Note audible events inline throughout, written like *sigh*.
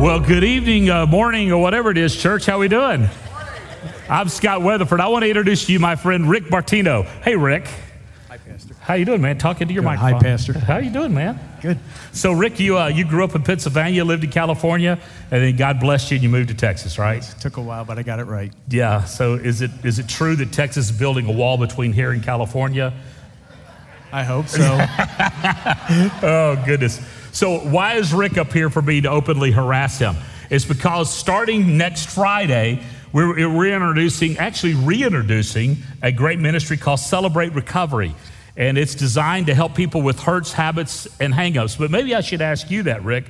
Well, good evening, uh, morning, or whatever it is, church. How we doing? I'm Scott Weatherford. I want to introduce to you my friend Rick Martino. Hey, Rick. Hi, Pastor. How you doing, man? Talking to your Good. Hi. Pastor. How you doing, man? Good. So, Rick, you uh, you grew up in Pennsylvania, lived in California, and then God blessed you and you moved to Texas, right? It Took a while, but I got it right. Yeah. So, is it is it true that Texas is building a wall between here and California? I hope so. *laughs* Oh, goodness. So, why is Rick up here for me to openly harass him? It's because starting next Friday, we're, we're actually reintroducing, a great ministry called Celebrate Recovery. And it's designed to help people with hurts, habits, and hangups. But maybe I should ask you that, Rick.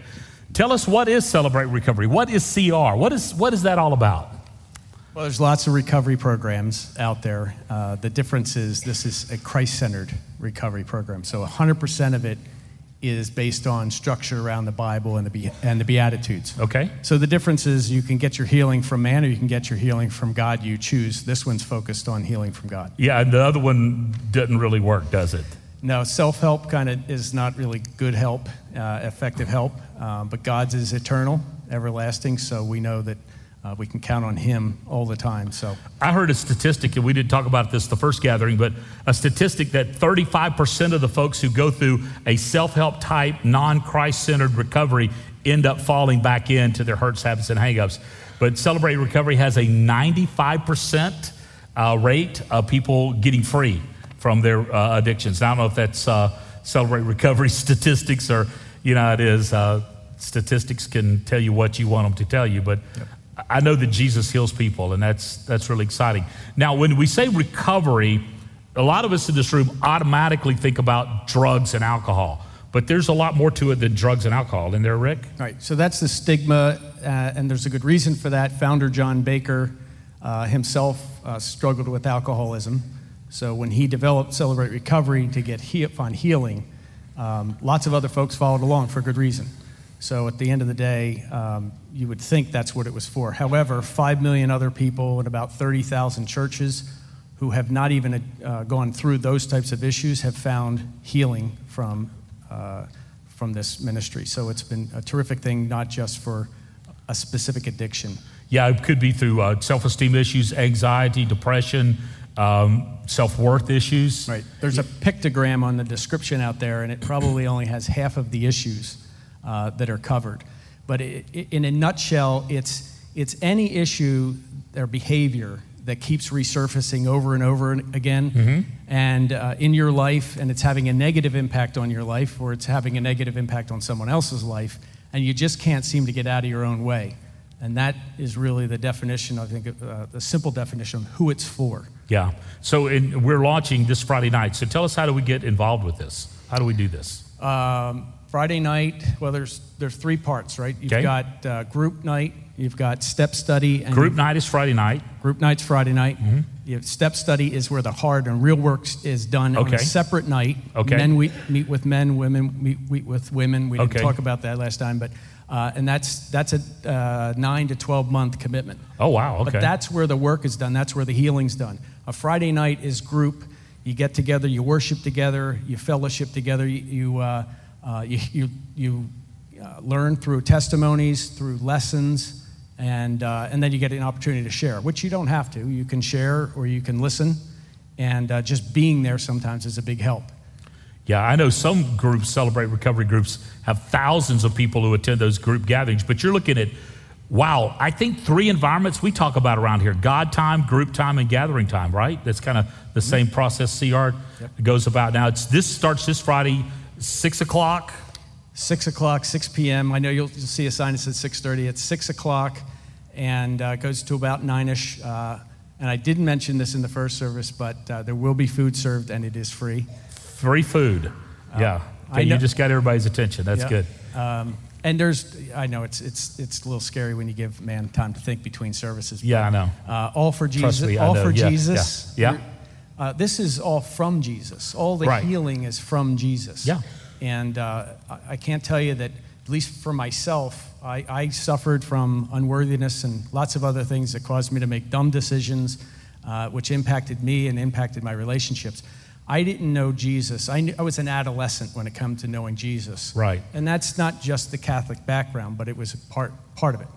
Tell us what is Celebrate Recovery? What is CR? What is, what is that all about? well, there's lots of recovery programs out there. Uh, the difference is this is a Christ centered recovery program. So 100% of it is based on structure around the Bible and the, Be- and the Beatitudes. Okay? So the difference is you can get your healing from man or you can get your healing from God. You choose. This one's focused on healing from God. Yeah, and the other one doesn't really work, does it? No, self help kind of is not really good help, uh, effective help, um, but God's is eternal, everlasting, so we know that uh, we can count on Him all the time. So, I heard a statistic, and we didn't talk about this the first gathering, but a statistic that 35% of the folks who go through a self help type, non Christ centered recovery end up falling back into their hurts, habits, and hangups. But Celebrate Recovery has a 95% uh, rate of people getting free from their uh, addictions. Now, I don't know if that's uh, Celebrate Recovery *laughs* statistics or, you know, it is. Uh, statistics can tell you what you want them to tell you, but I know that Jesus heals people, and that's, that's really exciting. Now, when we say recovery, a lot of us in this room automatically think about drugs and alcohol, but there's a lot more to it than drugs and alcohol. Isn't there, Rick? all right, so that's the stigma, uh, and there's a good reason for that. Founder John Baker uh, himself uh, struggled with alcoholism. So, when he developed Celebrate Recovery to get he- on healing, um, lots of other folks followed along for good reason. So at the end of the day, um, you would think that's what it was for. However, 5 million other people and about 30,000 churches who have not even uh, gone through those types of issues have found healing from, uh, from this ministry. So it's been a terrific thing, not just for a specific addiction. Yeah, it could be through uh, self esteem issues, anxiety, depression, um, self worth issues. Right. There's a pictogram on the description out there, and it probably only has half of the issues uh, that are covered. But it, it- in a nutshell, it's, it's any issue or behavior that keeps resurfacing over and over again and uh, in your life, and it's having a negative impact on your life, or it's having a negative impact on someone else's life, and you just can't seem to get out of your own way. And that is really the definition, I think, uh, the simple definition of who it's for. Yeah. So in, we're launching this Friday night. So tell us how do we get involved with this? How do we do this? Um, Friday night, well, there's, there's three parts, right? You've Okay. got uh, group night, you've got step study, and Group night is Friday night. group night's Friday night. You have step study is where the hard and real work is done on a separate night. Okay. Men we meet with men, women meet, meet with women. We didn't Okay. talk about that last time, but uh, and that's that's a uh, nine to twelve month commitment. Oh, wow. Okay. But that's where the work is done. That's where the healing's done. A Friday night is group. You get together, you worship together, you fellowship together, you, you, uh, you, you, you uh, learn through testimonies, through lessons, and, uh, and then you get an opportunity to share, which you don't have to. You can share or you can listen, and uh, just being there sometimes is a big help. Yeah, I know some groups, Celebrate Recovery groups, have thousands of people who attend those group gatherings, but you're looking at, wow, I think three environments we talk about around here God time, group time, and gathering time, right? That's kind of the same process CR goes about. Now, it's, this starts this Friday, 6 o'clock. Six o'clock, six p.m. I know you'll, you'll see a sign that says six thirty. It's six o'clock, and uh, goes to about nine-ish. Uh, and I didn't mention this in the first service, but uh, there will be food served, and it is free. Free food. Yeah. Uh, I Okay, you just got everybody's attention. That's Yeah. good. Um, and there's, I know it's it's it's a little scary when you give man time to think between services. Yeah, I know. Uh, all for Jesus. me, all know. for Yeah, Jesus. yeah, yeah. Uh, this is all from Jesus. All the Right. healing is from Jesus. Yeah. And uh, I, can't tell you that, at least for myself, I, I suffered from unworthiness and lots of other things that caused me to make dumb decisions, uh, which impacted me and impacted my relationships. I didn't know Jesus. I, knew, I was an adolescent when it came to knowing Jesus. Right. And that's not just the Catholic background, but it was part, part of it.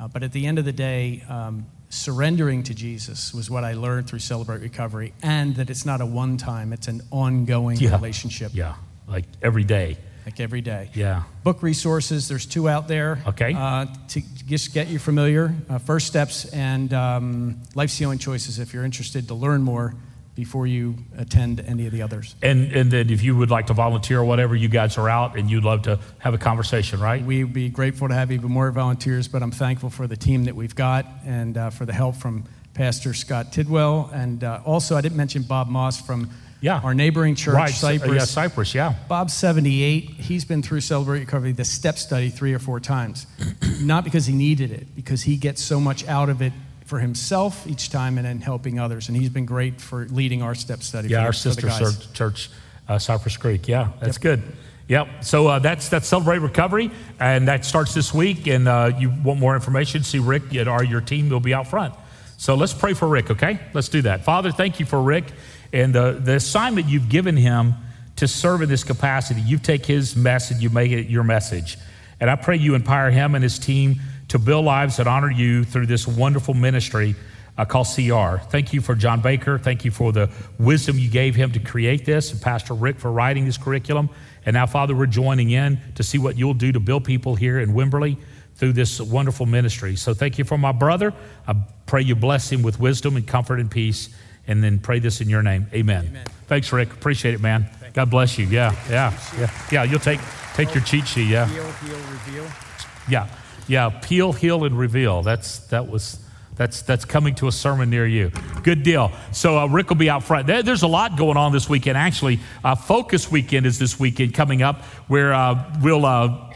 Uh, but at the end of the day, um, surrendering to Jesus was what I learned through Celebrate Recovery, and that it's not a one time, it's an ongoing Yeah. relationship, Yeah, like every day. like every day. Yeah. Book resources, there's two out there. Okay. Uh, to just get you familiar. Uh, First Steps and um, Life's Healing Choices if you're interested to learn more before you attend any of the others. And, and then if you would like to volunteer or whatever, you guys are out and you'd love to have a conversation, right? We'd be grateful to have even more volunteers, but I'm thankful for the team that we've got and uh, for the help from Pastor Scott Tidwell. And uh, also, I didn't mention Bob Moss from Yeah. our neighboring church, right. so- Cypress. yeah, Cypress, yeah. Bob's 78. He's been through Celebrate Recovery, the step study, three or four times. *clears throat* Not because he needed it, because he gets so much out of it for himself each time and then helping others. And he's been great for leading our step study. Yeah, for, our sister church, church uh, Cypress Creek. Yeah, that's good. Yep. So uh, that's that's Celebrate Recovery, and that starts this week. And uh, you want more information? See Rick or your team will be out front. So let's pray for Rick. Okay, let's do that. Father, thank you for Rick and the the assignment you've given him to serve in this capacity. You take his message, you make it your message, and I pray you empower him and his team to build lives that honor you through this wonderful ministry uh, called CR. Thank you for John Baker. Thank you for the wisdom you gave him to create this, and Pastor Rick for writing this curriculum. And now, Father, we're joining in to see what you'll do to build people here in Wimberley through this wonderful ministry. So thank you for my brother. I pray you bless him with wisdom and comfort and peace. And then pray this in your name. Amen. Thanks, Rick. Appreciate it, man. God bless you. Yeah, yeah, yeah. Yeah, you'll take take your cheat sheet. Yeah. Heal, heal, reveal. Yeah, yeah. Peel, heal, and reveal. That's that was that's that's coming to a sermon near you. Good deal. So uh, Rick will be out front. There, there's a lot going on this weekend. Actually, uh, Focus Weekend is this weekend coming up, where uh, we'll. Uh,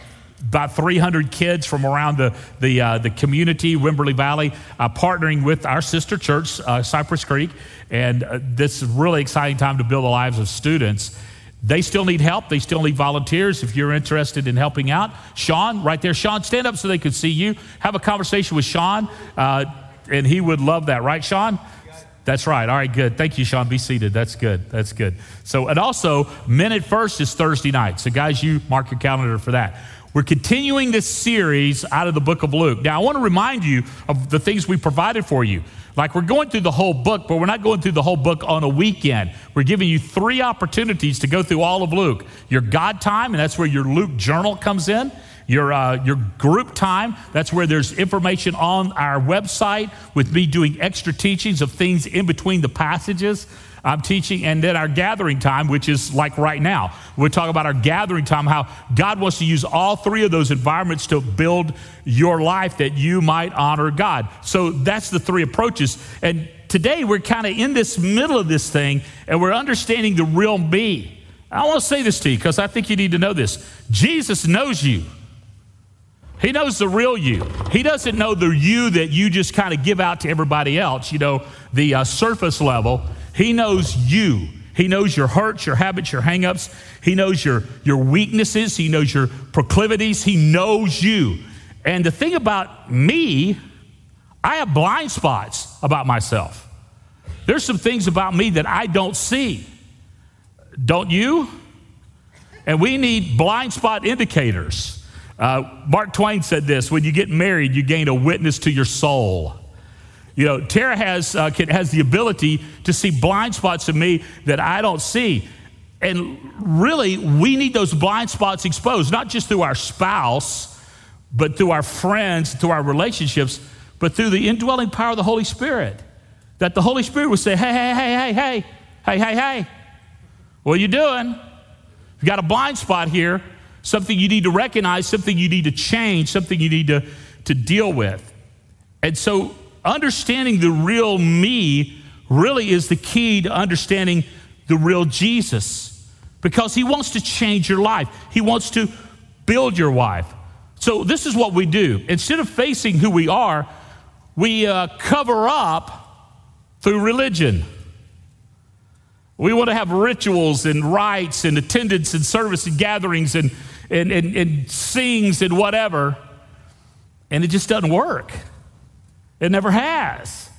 about 300 kids from around the, the, uh, the community, Wimberley Valley, uh, partnering with our sister church, Cypress Creek. And this is really exciting time to build the lives of students. They still need help. They still need volunteers. If you're interested in helping out, Sean, right there, Sean, stand up so they can see you. Have a conversation with Sean, uh, and he would love that, right, Sean? That's right. All right, good. Thank you, Sean. Be seated. That's good. That's good. So, and also, Minute First is Thursday night. So, guys, you mark your calendar for that. We're continuing this series out of the book of Luke. Now, I want to remind you of the things we provided for you. Like, we're going through the whole book, but we're not going through the whole book on a weekend. We're giving you three opportunities to go through all of Luke your God time, and that's where your Luke journal comes in your, uh, your group time. That's where there's information on our website with me doing extra teachings of things in between the passages I'm teaching. And then our gathering time, which is like right now. We're talking about our gathering time, how God wants to use all three of those environments to build your life that you might honor God. So that's the three approaches. And today we're kind of in this middle of this thing and we're understanding the real me. I want to say this to you because I think you need to know this. Jesus knows you. He knows the real you. He doesn't know the you that you just kind of give out to everybody else, you know, the uh, surface level. He knows you. He knows your hurts, your habits, your hangups. He knows your, your weaknesses. He knows your proclivities. He knows you. And the thing about me, I have blind spots about myself. There's some things about me that I don't see. Don't you? And we need blind spot indicators. Uh, Mark Twain said this when you get married, you gain a witness to your soul. You know, Tara has, uh, can, has the ability to see blind spots in me that I don't see. And really, we need those blind spots exposed, not just through our spouse, but through our friends, through our relationships, but through the indwelling power of the Holy Spirit. That the Holy Spirit would say, hey, hey, hey, hey, hey, hey, hey, hey, what are you doing? You've got a blind spot here, something you need to recognize, something you need to change, something you need to, to deal with. And so, understanding the real me really is the key to understanding the real Jesus because he wants to change your life, he wants to build your life. So, this is what we do. Instead of facing who we are, we uh, cover up through religion. We want to have rituals and rites and attendance and service and gatherings and, and, and, and sings and whatever. And it just doesn't work. It never has.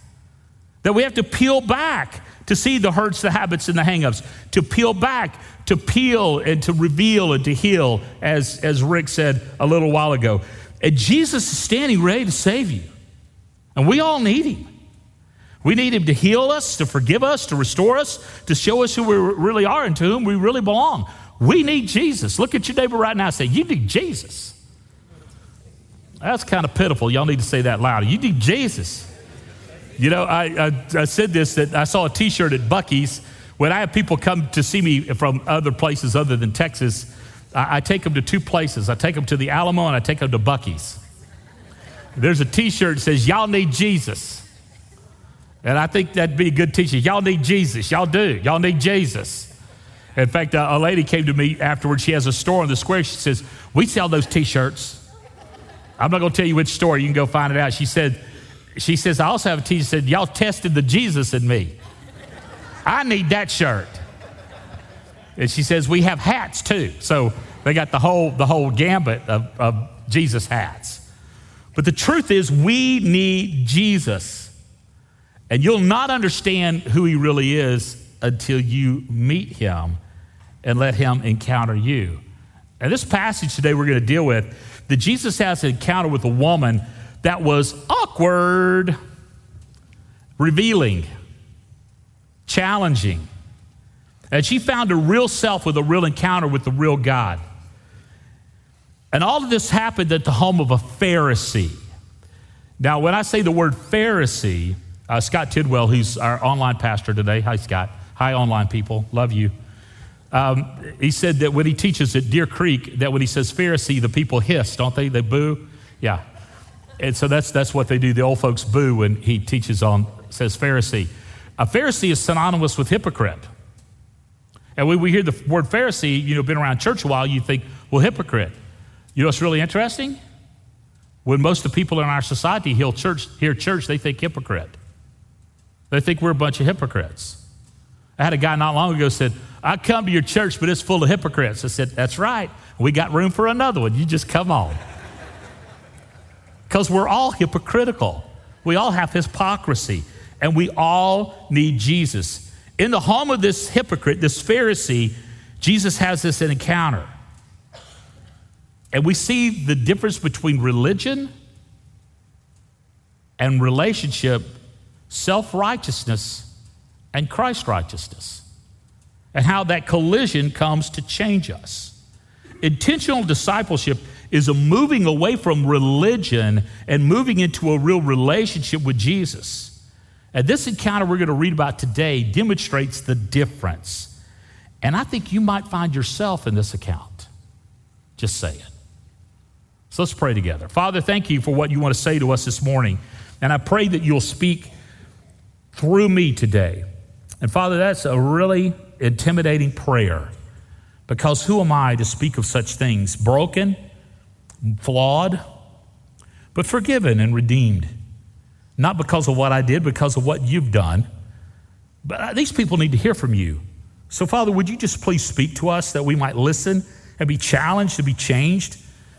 That we have to peel back to see the hurts, the habits, and the hangups, to peel back, to peel and to reveal and to heal, as, as Rick said a little while ago. And Jesus is standing ready to save you. And we all need him. We need him to heal us, to forgive us, to restore us, to show us who we really are and to whom we really belong. We need Jesus. Look at your neighbor right now and say, You need Jesus. That's kind of pitiful. Y'all need to say that louder. You need Jesus. You know, I, I, I said this that I saw a t shirt at Buc-ee's. When I have people come to see me from other places other than Texas, I, I take them to two places. I take them to the Alamo and I take them to Buc-ee's. There's a t shirt that says, Y'all need Jesus. And I think that'd be a good teaching. Y'all need Jesus. Y'all do. Y'all need Jesus. In fact, a, a lady came to me afterwards. She has a store on the square. She says, We sell those t shirts. I'm not going to tell you which story. You can go find it out. She said, she says, I also have a t-shirt said, y'all tested the Jesus in me. I need that shirt. And she says, we have hats too. So they got the whole, the whole gambit of, of Jesus hats. But the truth is, we need Jesus. And you'll not understand who he really is until you meet him and let him encounter you. And this passage today we're going to deal with that Jesus has an encounter with a woman that was awkward, revealing, challenging. And she found a real self with a real encounter with the real God. And all of this happened at the home of a Pharisee. Now, when I say the word Pharisee, uh, Scott Tidwell, who's our online pastor today, hi, Scott. Hi, online people. Love you. Um, he said that when he teaches at Deer Creek, that when he says Pharisee, the people hiss, don't they? They boo. Yeah. And so that's, that's what they do. The old folks boo when he teaches on, says Pharisee. A Pharisee is synonymous with hypocrite. And when we hear the word Pharisee, you know, been around church a while, you think, well, hypocrite. You know what's really interesting? When most of the people in our society hear church, hear church, they think hypocrite. They think we're a bunch of hypocrites. I had a guy not long ago said, I come to your church, but it's full of hypocrites. I said, That's right. We got room for another one. You just come on. Because we're all hypocritical. We all have hypocrisy, and we all need Jesus. In the home of this hypocrite, this Pharisee, Jesus has this encounter. And we see the difference between religion and relationship, self righteousness and Christ righteousness, and how that collision comes to change us. Intentional discipleship is a moving away from religion and moving into a real relationship with Jesus. And this encounter we're going to read about today demonstrates the difference. And I think you might find yourself in this account. Just say it. So let's pray together. Father, thank you for what you want to say to us this morning. And I pray that you'll speak through me today. And Father, that's a really intimidating prayer because who am I to speak of such things? Broken, flawed, but forgiven and redeemed. Not because of what I did, because of what you've done. But uh, these people need to hear from you. So, Father, would you just please speak to us that we might listen and be challenged to be changed?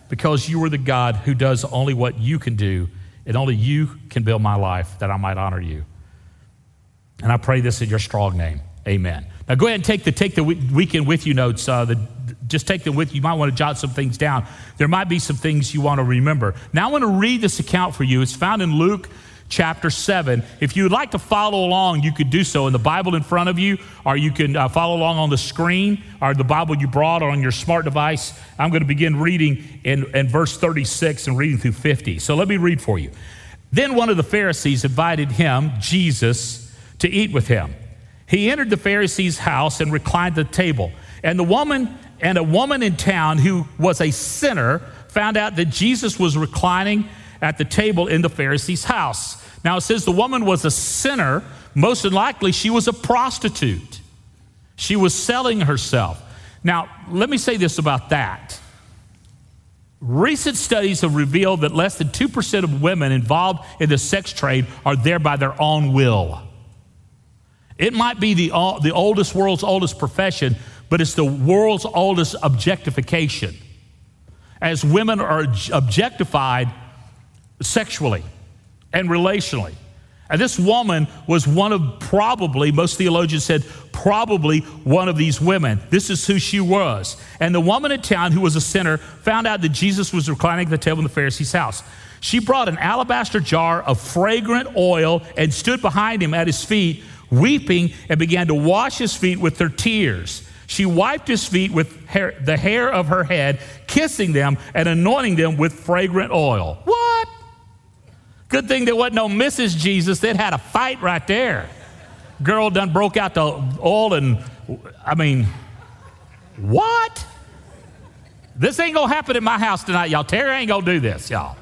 Because you are the God who does only what you can do, and only you can build my life that I might honor you. And I pray this in your strong name. Amen. Now go ahead and take the take the weekend with you notes. Uh, the, just take them with you. You might want to jot some things down. There might be some things you want to remember. Now I want to read this account for you. It's found in Luke chapter 7. If you would like to follow along, you could do so in the Bible in front of you, or you can uh, follow along on the screen, or the Bible you brought, or on your smart device. I'm going to begin reading in, in verse 36 and reading through 50. So let me read for you. Then one of the Pharisees invited him, Jesus, to eat with him. He entered the Pharisee's house and reclined at the table. And the woman and a woman in town who was a sinner found out that Jesus was reclining at the table in the Pharisee's house. Now it says the woman was a sinner. Most likely, she was a prostitute. She was selling herself. Now, let me say this about that. Recent studies have revealed that less than 2% of women involved in the sex trade are there by their own will. It might be the, the oldest, world's oldest profession, but it's the world's oldest objectification. As women are objectified sexually and relationally. And this woman was one of probably, most theologians said, probably one of these women. This is who she was. And the woman in town who was a sinner found out that Jesus was reclining at the table in the Pharisee's house. She brought an alabaster jar of fragrant oil and stood behind him at his feet, weeping, and began to wash his feet with her tears. She wiped his feet with hair, the hair of her head, kissing them and anointing them with fragrant oil. What? Good thing there wasn't no Mrs. Jesus. They'd had a fight right there. Girl done broke out the oil, and I mean, what? This ain't gonna happen in my house tonight, y'all. Terry ain't gonna do this, y'all.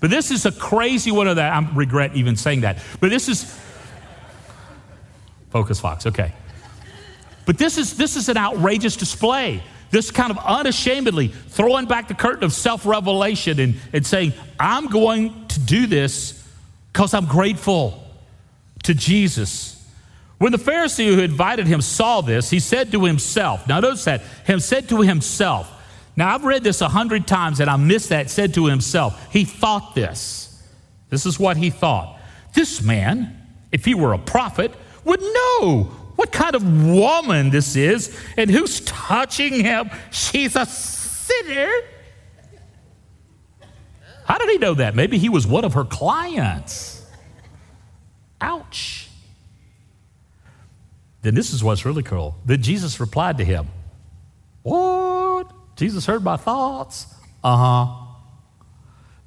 But this is a crazy one of that. I regret even saying that. But this is Focus Fox, okay. But this is, this is an outrageous display. This kind of unashamedly throwing back the curtain of self revelation and, and saying, I'm going to do this because I'm grateful to Jesus. When the Pharisee who invited him saw this, he said to himself, now notice that, him said to himself. Now I've read this a hundred times and I missed that, said to himself. He thought this. This is what he thought. This man, if he were a prophet, would know what kind of woman this is and who's touching him. She's a sinner. How did he know that? Maybe he was one of her clients. Ouch. Then this is what's really cool. Then Jesus replied to him, What? Jesus heard my thoughts? Uh huh.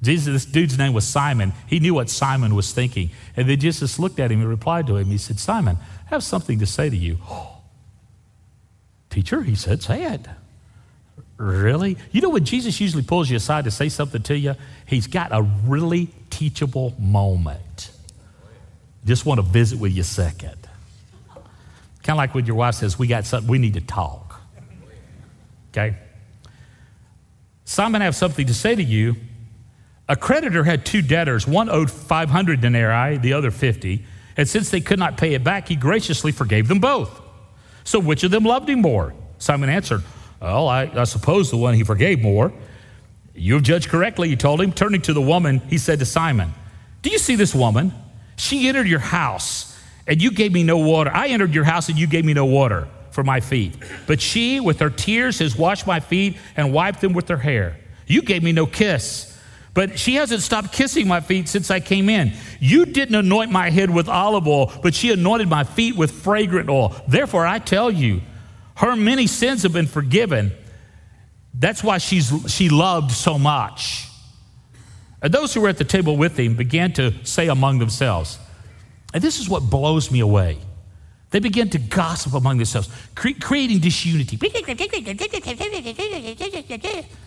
Jesus, this dude's name was Simon. He knew what Simon was thinking. And then Jesus looked at him and replied to him. He said, Simon, I have something to say to you. *gasps* Teacher, he said, say it. Really? You know when Jesus usually pulls you aside to say something to you? He's got a really teachable moment. Just want to visit with you a second. Kind of like when your wife says, We got something, we need to talk. Okay? Simon, I have something to say to you. A creditor had two debtors. One owed 500 denarii, the other 50. And since they could not pay it back, he graciously forgave them both. So which of them loved him more? Simon answered, Well, I, I suppose the one he forgave more. You have judged correctly, he told him. Turning to the woman, he said to Simon, Do you see this woman? She entered your house, and you gave me no water. I entered your house, and you gave me no water for my feet. But she, with her tears, has washed my feet and wiped them with her hair. You gave me no kiss but she hasn't stopped kissing my feet since I came in. You didn't anoint my head with olive oil, but she anointed my feet with fragrant oil. Therefore, I tell you, her many sins have been forgiven. That's why she's, she loved so much. And those who were at the table with him began to say among themselves, and this is what blows me away. They began to gossip among themselves, cre- creating disunity. *laughs*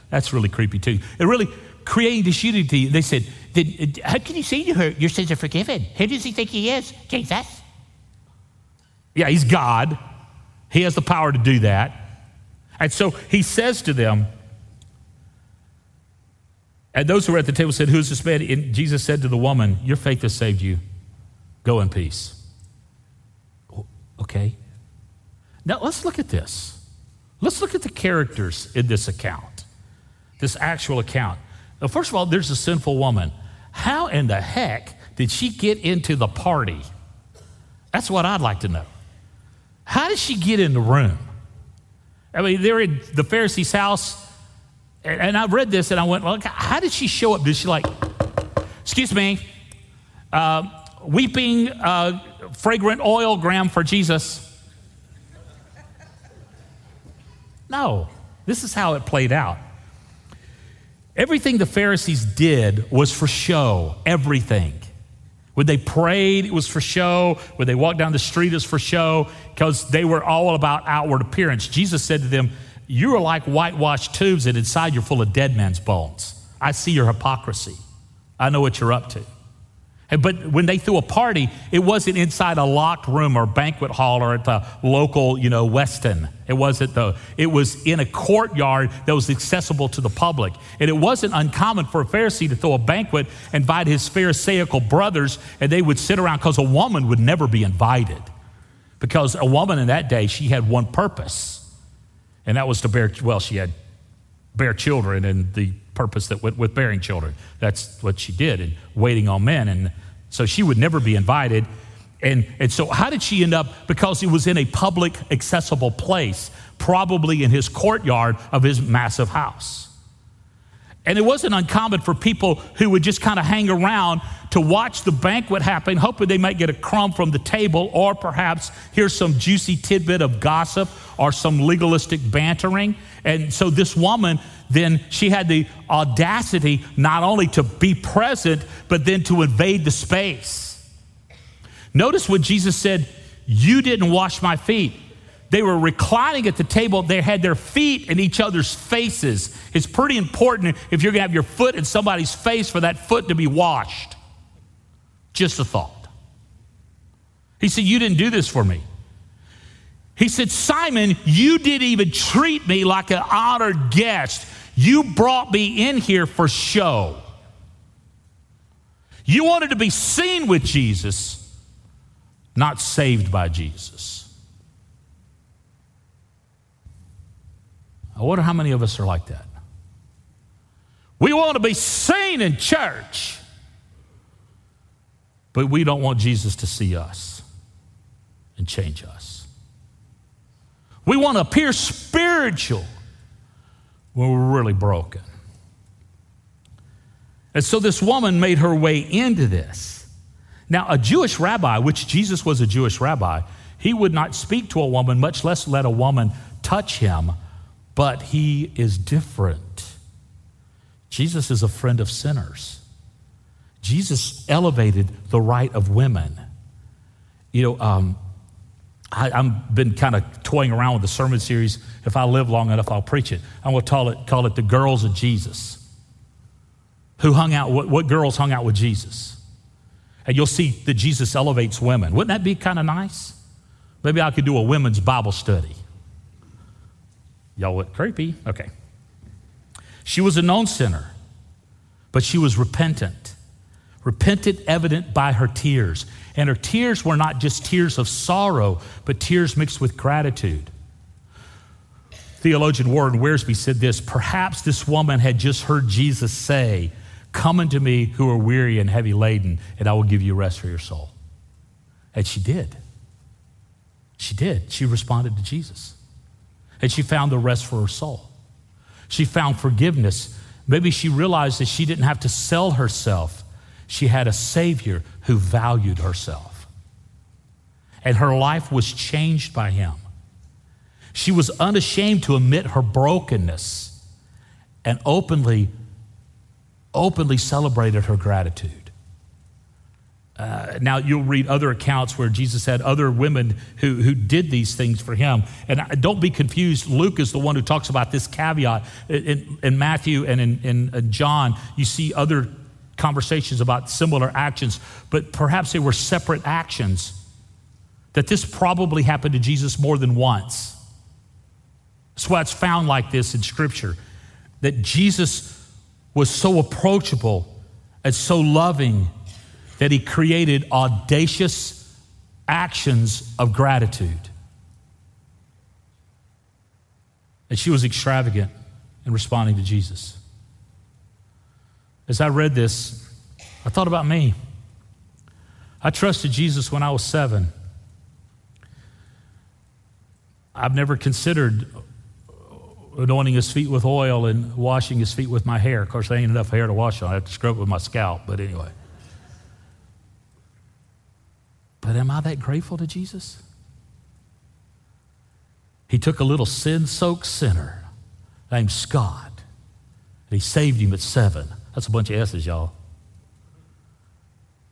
That's really creepy, too. It really, creating disunity. They said, uh, How can you say to her, Your sins are forgiven? Who does he think he is? Jesus. Yeah, he's God. He has the power to do that. And so he says to them, and those who were at the table said, Who is this man? And Jesus said to the woman, Your faith has saved you. Go in peace. Okay. Now let's look at this. Let's look at the characters in this account, this actual account. Now, first of all, there's a sinful woman. How in the heck did she get into the party? That's what I'd like to know. How did she get in the room? I mean, they're in the Pharisee's house, and I read this and I went, well, how did she show up? Did she like, excuse me, uh, weeping uh, fragrant oil gram for Jesus? No, this is how it played out. Everything the Pharisees did was for show, everything. When they prayed, it was for show. When they walked down the street, it was for show because they were all about outward appearance. Jesus said to them, You are like whitewashed tombs, and inside you're full of dead men's bones. I see your hypocrisy. I know what you're up to. But when they threw a party, it wasn't inside a locked room or banquet hall or at the local, you know, Westin. It wasn't the, it was in a courtyard that was accessible to the public. And it wasn't uncommon for a Pharisee to throw a banquet, and invite his Pharisaical brothers, and they would sit around because a woman would never be invited. Because a woman in that day, she had one purpose, and that was to bear, well, she had bear children and the purpose that went with bearing children. That's what she did and waiting on men. And So she would never be invited. And, and so, how did she end up? Because it was in a public, accessible place, probably in his courtyard of his massive house. And it wasn't uncommon for people who would just kind of hang around to watch the banquet happen, hoping they might get a crumb from the table, or perhaps hear some juicy tidbit of gossip or some legalistic bantering. And so, this woman then she had the audacity not only to be present, but then to invade the space. Notice what Jesus said, You didn't wash my feet. They were reclining at the table. They had their feet in each other's faces. It's pretty important if you're going to have your foot in somebody's face for that foot to be washed. Just a thought. He said, You didn't do this for me. He said, Simon, you didn't even treat me like an honored guest. You brought me in here for show. You wanted to be seen with Jesus, not saved by Jesus. I wonder how many of us are like that. We want to be seen in church, but we don't want Jesus to see us and change us. We want to appear spiritual when we're really broken. And so this woman made her way into this. Now, a Jewish rabbi, which Jesus was a Jewish rabbi, he would not speak to a woman, much less let a woman touch him but he is different. Jesus is a friend of sinners. Jesus elevated the right of women. You know, um, I, have been kind of toying around with the sermon series. If I live long enough, I'll preach it. I'm going to call it, call it the girls of Jesus. Who hung out, what, what girls hung out with Jesus? And you'll see that Jesus elevates women. Wouldn't that be kind of nice? Maybe I could do a women's Bible study. Y'all look creepy. Okay. She was a known sinner, but she was repentant. Repentant, evident by her tears. And her tears were not just tears of sorrow, but tears mixed with gratitude. Theologian Warren Wiersbe said this Perhaps this woman had just heard Jesus say, Come unto me who are weary and heavy laden, and I will give you rest for your soul. And she did. She did. She responded to Jesus and she found the rest for her soul. She found forgiveness. Maybe she realized that she didn't have to sell herself. She had a Savior who valued herself. And her life was changed by Him. She was unashamed to admit her brokenness and openly, openly celebrated her gratitude. Uh, now, you'll read other accounts where Jesus had other women who, who did these things for him. And don't be confused. Luke is the one who talks about this caveat. In, in Matthew and in, in, in John, you see other conversations about similar actions, but perhaps they were separate actions. That this probably happened to Jesus more than once. That's why it's found like this in Scripture that Jesus was so approachable and so loving that he created audacious actions of gratitude. And she was extravagant in responding to Jesus. As I read this, I thought about me. I trusted Jesus when I was seven. I've never considered anointing his feet with oil and washing his feet with my hair. Of course, there ain't enough hair to wash on. I have to scrub it with my scalp, but anyway. But am I that grateful to Jesus? He took a little sin soaked sinner named Scott, and he saved him at seven. That's a bunch of S's, y'all.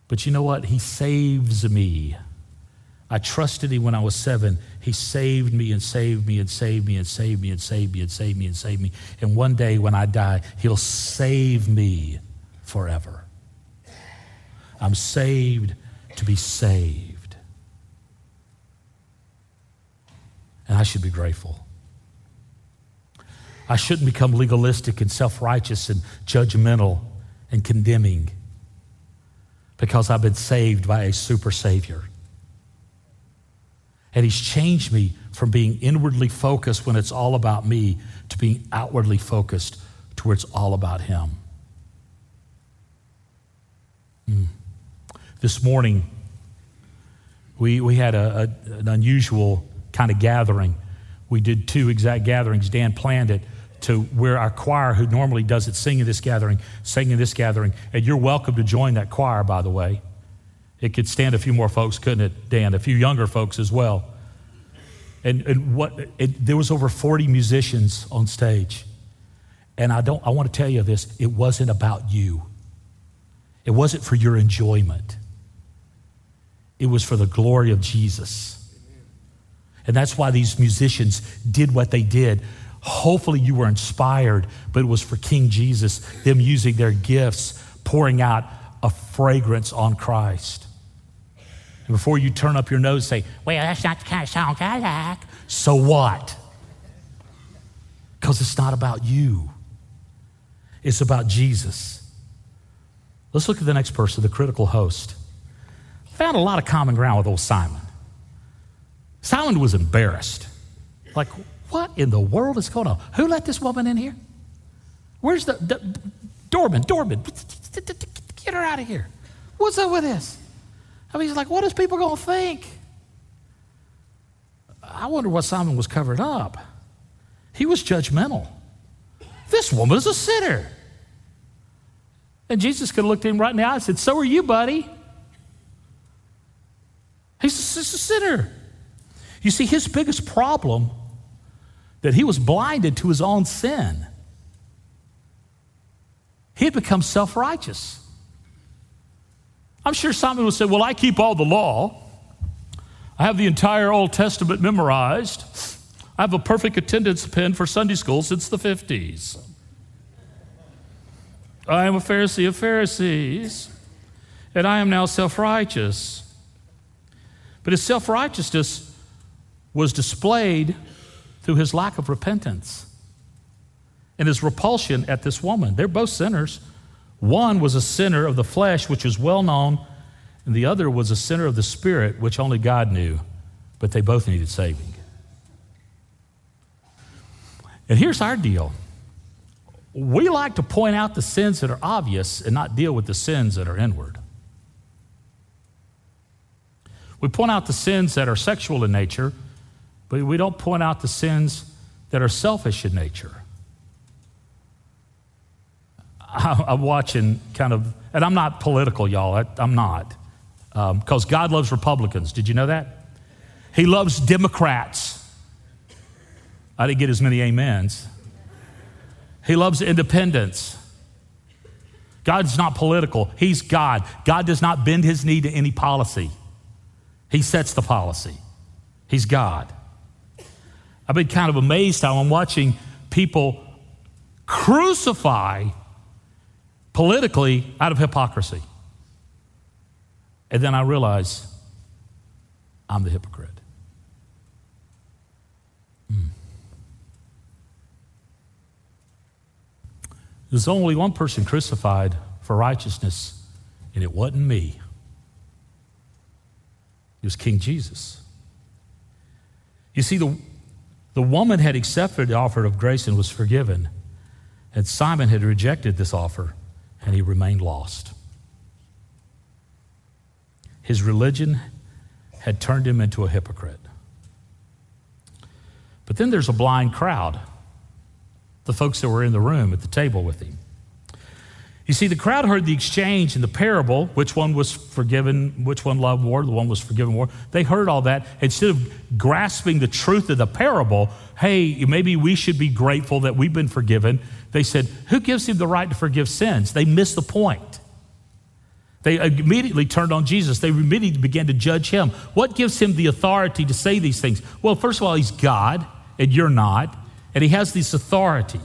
But you know what? He saves me. I trusted him when I was seven. He saved me and saved me and saved me and saved me and saved me and saved me and saved me. And one day when I die, he'll save me forever. I'm saved to be saved. And I should be grateful. I shouldn't become legalistic and self righteous and judgmental and condemning because I've been saved by a super Savior. And He's changed me from being inwardly focused when it's all about me to being outwardly focused to where it's all about Him. Mm. This morning, we, we had a, a, an unusual kind of gathering. We did two exact gatherings. Dan planned it to where our choir, who normally does it, sing in this gathering, sang in this gathering. And you're welcome to join that choir, by the way. It could stand a few more folks, couldn't it, Dan? A few younger folks as well. And, and what it, there was over 40 musicians on stage. And I don't I want to tell you this, it wasn't about you. It wasn't for your enjoyment. It was for the glory of Jesus. And that's why these musicians did what they did. Hopefully, you were inspired, but it was for King Jesus, them using their gifts, pouring out a fragrance on Christ. And before you turn up your nose say, Well, that's not the kind of song I like, so what? Because it's not about you, it's about Jesus. Let's look at the next person, the critical host. Found a lot of common ground with old Simon. Simon was embarrassed. Like, what in the world is going on? Who let this woman in here? Where's the, the doorman? Doorman, get her out of here. What's up with this? I mean, he's like, what is people going to think? I wonder what Simon was covered up. He was judgmental. This woman is a sinner. And Jesus could have looked him right in the eye and said, So are you, buddy. He's a, he's a sinner. You see, his biggest problem that he was blinded to his own sin. He had become self righteous. I'm sure Simon would say, Well, I keep all the law. I have the entire Old Testament memorized. I have a perfect attendance pin for Sunday school since the 50s. I am a Pharisee of Pharisees, and I am now self righteous. But his self righteousness was displayed through his lack of repentance and his repulsion at this woman. They're both sinners. One was a sinner of the flesh, which is well known, and the other was a sinner of the spirit, which only God knew, but they both needed saving. And here's our deal we like to point out the sins that are obvious and not deal with the sins that are inward. We point out the sins that are sexual in nature, but we don't point out the sins that are selfish in nature. I'm watching kind of, and I'm not political, y'all. I'm not. Because um, God loves Republicans. Did you know that? He loves Democrats. I didn't get as many amens. He loves independents. God's not political, He's God. God does not bend His knee to any policy, He sets the policy. He's God. I've been kind of amazed how I'm watching people crucify politically out of hypocrisy. And then I realize I'm the hypocrite. Hmm. There's only one person crucified for righteousness, and it wasn't me. It was King Jesus. You see, the, the woman had accepted the offer of grace and was forgiven, and Simon had rejected this offer, and he remained lost. His religion had turned him into a hypocrite. But then there's a blind crowd the folks that were in the room at the table with him. You see, the crowd heard the exchange in the parable, which one was forgiven, which one loved more, the one was forgiven more. They heard all that. Instead of grasping the truth of the parable, hey, maybe we should be grateful that we've been forgiven, they said, Who gives him the right to forgive sins? They missed the point. They immediately turned on Jesus. They immediately began to judge him. What gives him the authority to say these things? Well, first of all, he's God, and you're not and he has this authority.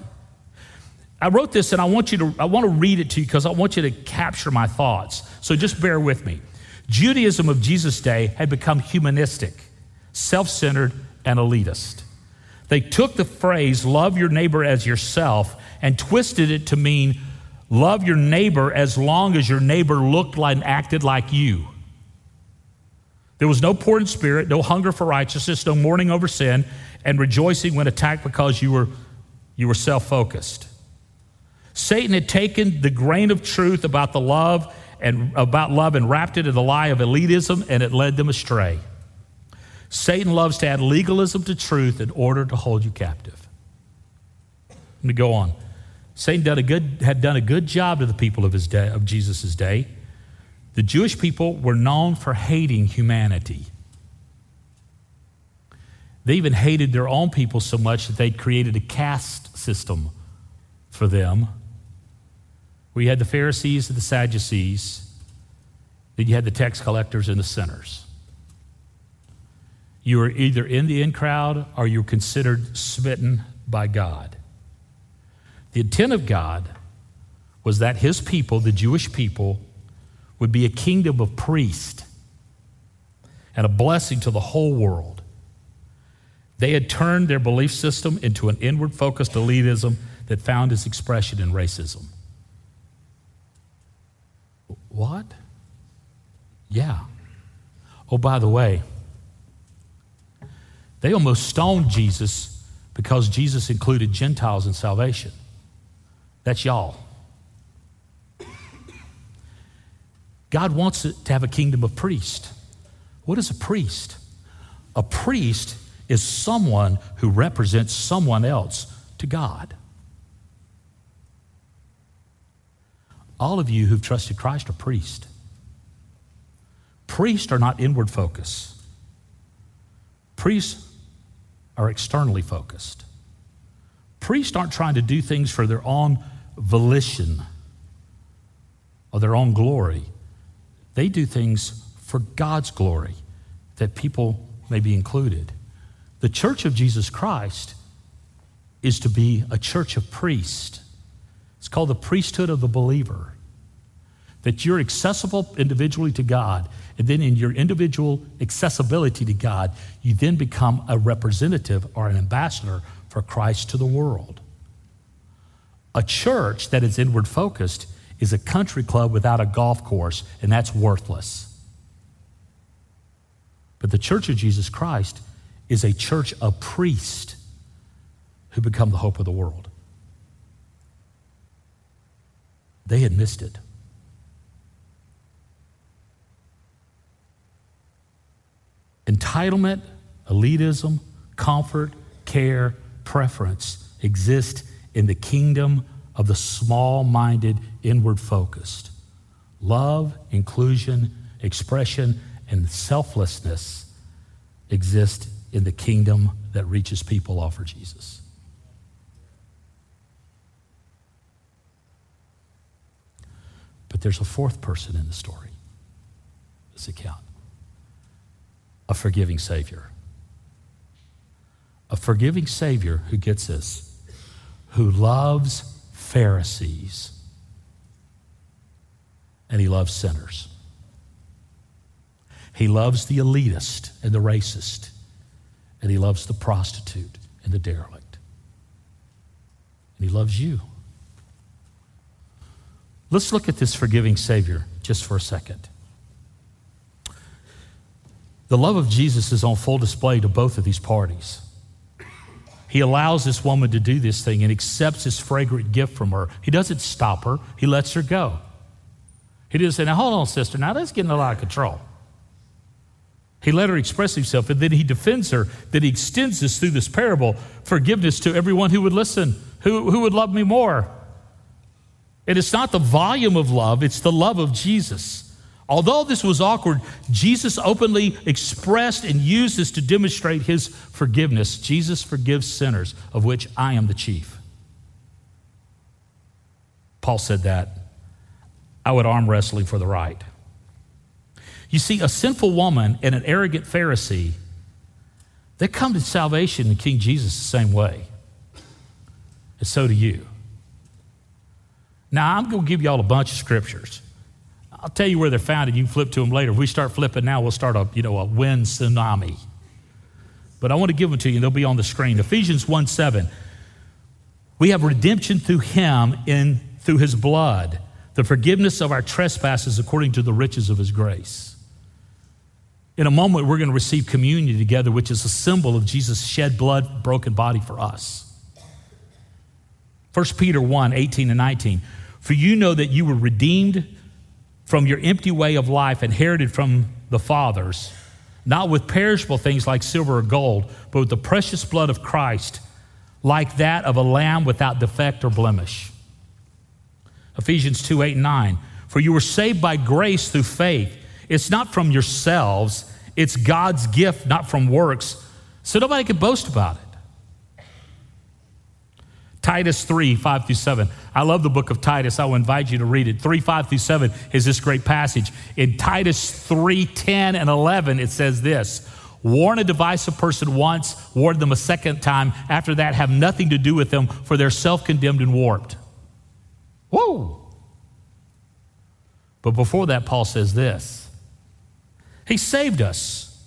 I wrote this and I want you to I want to read it to you because I want you to capture my thoughts. So just bear with me. Judaism of Jesus' day had become humanistic, self-centered, and elitist. They took the phrase love your neighbor as yourself and twisted it to mean love your neighbor as long as your neighbor looked like and acted like you. There was no poor in spirit, no hunger for righteousness, no mourning over sin, and rejoicing when attacked because you were, you were self focused. Satan had taken the grain of truth about the love and about love and wrapped it in the lie of elitism, and it led them astray. Satan loves to add legalism to truth in order to hold you captive. Let me go on. Satan done good, had done a good job to the people of day, of Jesus' day. The Jewish people were known for hating humanity. They even hated their own people so much that they'd created a caste system for them. Where you had the Pharisees and the Sadducees, then you had the tax collectors and the sinners. You were either in the in crowd or you were considered smitten by God. The intent of God was that his people, the Jewish people, would be a kingdom of priests and a blessing to the whole world. They had turned their belief system into an inward focused elitism that found its expression in racism. What? Yeah. Oh, by the way, they almost stoned Jesus because Jesus included Gentiles in salvation. That's y'all. God wants it to have a kingdom of priests. What is a priest? A priest is someone who represents someone else to God. All of you who've trusted Christ are priests. Priests are not inward focused, Priests are externally focused. Priests aren't trying to do things for their own volition or their own glory. They do things for God's glory, that people may be included. The church of Jesus Christ is to be a church of priests. It's called the priesthood of the believer. That you're accessible individually to God, and then in your individual accessibility to God, you then become a representative or an ambassador for Christ to the world. A church that is inward focused is a country club without a golf course, and that's worthless. But the church of Jesus Christ is a church of priests who become the hope of the world. They had missed it. Entitlement, elitism, comfort, care, preference exist in the kingdom of the small minded, inward focused. Love, inclusion, expression, and selflessness exist in the kingdom that reaches people all for Jesus. But there's a fourth person in the story, this account a forgiving Savior. A forgiving Savior who gets this, who loves Pharisees and he loves sinners. He loves the elitist and the racist, and he loves the prostitute and the derelict. And he loves you. Let's look at this forgiving Savior just for a second. The love of Jesus is on full display to both of these parties. He allows this woman to do this thing and accepts this fragrant gift from her. He doesn't stop her, he lets her go. He doesn't say, Now, hold on, sister, now that's getting a lot of control. He let her express himself, and then he defends her, Then he extends this through this parable forgiveness to everyone who would listen, who, who would love me more. And it's not the volume of love, it's the love of Jesus. Although this was awkward, Jesus openly expressed and used this to demonstrate his forgiveness. Jesus forgives sinners, of which I am the chief. Paul said that. I would arm wrestling for the right. You see, a sinful woman and an arrogant Pharisee, they come to salvation in King Jesus the same way. And so do you. Now, I'm going to give you all a bunch of scriptures. I'll tell you where they're found, and you can flip to them later. If we start flipping now, we'll start a, you know, a wind tsunami. But I want to give them to you, and they'll be on the screen. Ephesians 1 7. We have redemption through him in through his blood, the forgiveness of our trespasses according to the riches of his grace. In a moment, we're going to receive communion together, which is a symbol of Jesus' shed blood, broken body for us. 1 Peter 1 18 and 19. For you know that you were redeemed from your empty way of life inherited from the fathers, not with perishable things like silver or gold, but with the precious blood of Christ, like that of a lamb without defect or blemish. Ephesians 2 8 and 9. For you were saved by grace through faith. It's not from yourselves, it's God's gift, not from works, so nobody can boast about it. Titus 3, 5 through 7. I love the book of Titus. I will invite you to read it. 3, 5 through 7 is this great passage. In Titus 3, 10 and 11, it says this Warn a divisive person once, warn them a second time. After that, have nothing to do with them, for they're self condemned and warped. Whoa! But before that, Paul says this He saved us,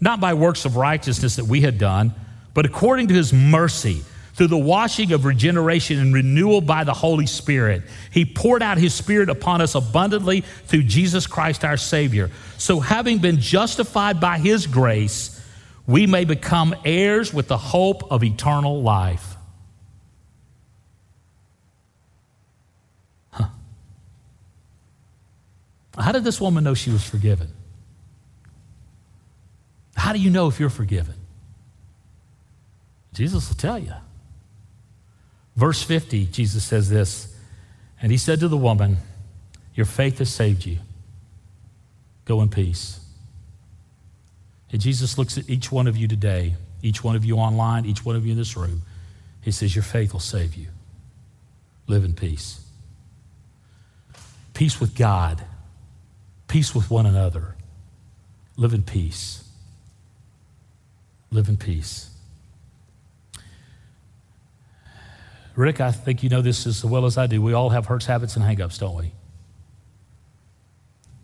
not by works of righteousness that we had done, but according to his mercy through the washing of regeneration and renewal by the Holy Spirit. He poured out His Spirit upon us abundantly through Jesus Christ our Savior. So, having been justified by His grace, we may become heirs with the hope of eternal life. Huh. How did this woman know she was forgiven? How do you know if you're forgiven? Jesus will tell you. Verse 50, Jesus says this And he said to the woman, Your faith has saved you. Go in peace. And Jesus looks at each one of you today, each one of you online, each one of you in this room. He says, Your faith will save you. Live in peace. Peace with God, peace with one another. Live in peace. Live in peace. Rick, I think you know this as well as I do. We all have hurts, habits, and hangups, don't we?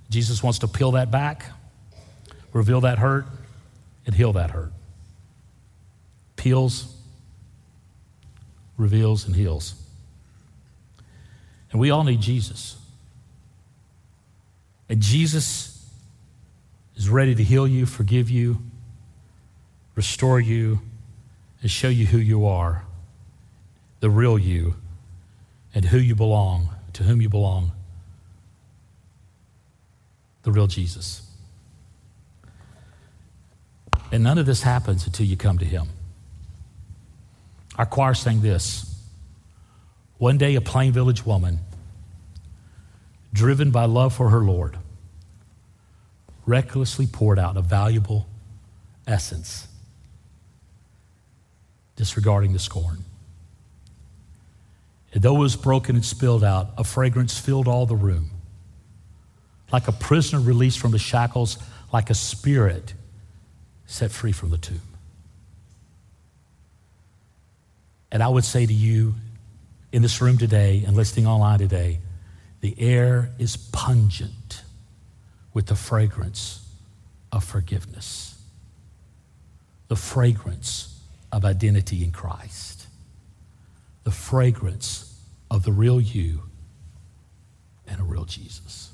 Jesus wants to peel that back, reveal that hurt, and heal that hurt. Peels, reveals, and heals. And we all need Jesus. And Jesus is ready to heal you, forgive you, restore you, and show you who you are the real you and who you belong, to whom you belong, the real Jesus. And none of this happens until you come to Him. Our choir sang this. One day, a plain village woman, driven by love for her Lord, recklessly poured out a valuable essence, disregarding the scorn. And though it was broken and spilled out, a fragrance filled all the room. Like a prisoner released from the shackles, like a spirit set free from the tomb. And I would say to you in this room today and listening online today, the air is pungent with the fragrance of forgiveness, the fragrance of identity in Christ the fragrance of the real you and a real Jesus.